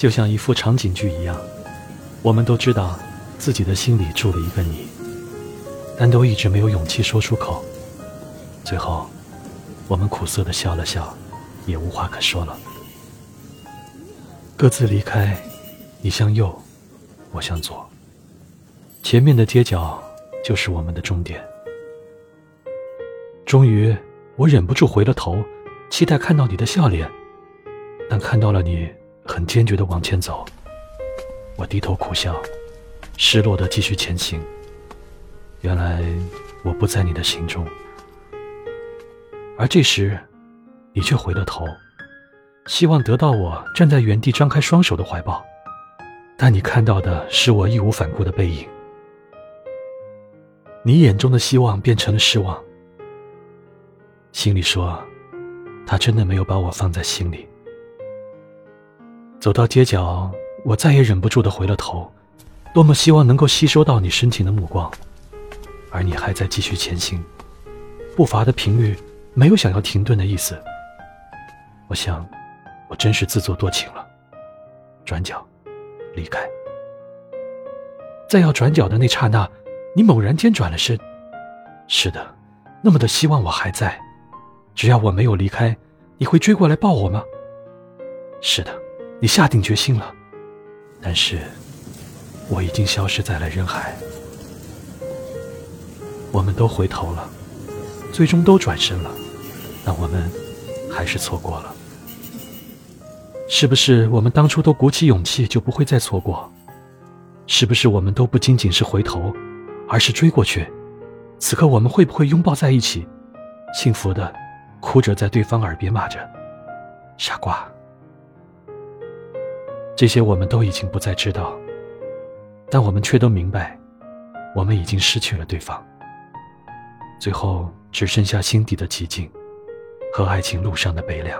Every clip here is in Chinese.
就像一副场景剧一样，我们都知道自己的心里住了一个你，但都一直没有勇气说出口。最后，我们苦涩的笑了笑，也无话可说了，各自离开。你向右，我向左，前面的街角就是我们的终点。终于，我忍不住回了头，期待看到你的笑脸，但看到了你。很坚决的往前走，我低头苦笑，失落的继续前行。原来我不在你的心中，而这时，你却回了头，希望得到我站在原地张开双手的怀抱，但你看到的是我义无反顾的背影。你眼中的希望变成了失望，心里说，他真的没有把我放在心里。走到街角，我再也忍不住的回了头，多么希望能够吸收到你深情的目光，而你还在继续前行，步伐的频率没有想要停顿的意思。我想，我真是自作多情了。转角，离开。在要转角的那刹那，你猛然间转了身。是的，那么的希望我还在，只要我没有离开，你会追过来抱我吗？是的。你下定决心了，但是我已经消失在了人海。我们都回头了，最终都转身了，但我们还是错过了。是不是我们当初都鼓起勇气就不会再错过？是不是我们都不仅仅是回头，而是追过去？此刻我们会不会拥抱在一起，幸福的哭着在对方耳边骂着“傻瓜”？这些我们都已经不再知道，但我们却都明白，我们已经失去了对方。最后只剩下心底的寂静，和爱情路上的悲凉。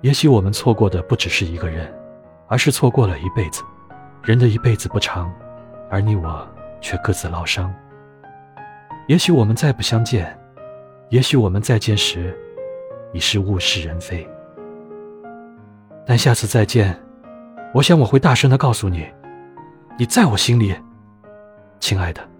也许我们错过的不只是一个人，而是错过了一辈子。人的一辈子不长，而你我却各自疗伤。也许我们再不相见，也许我们再见时，已是物是人非。但下次再见，我想我会大声的告诉你，你在我心里，亲爱的。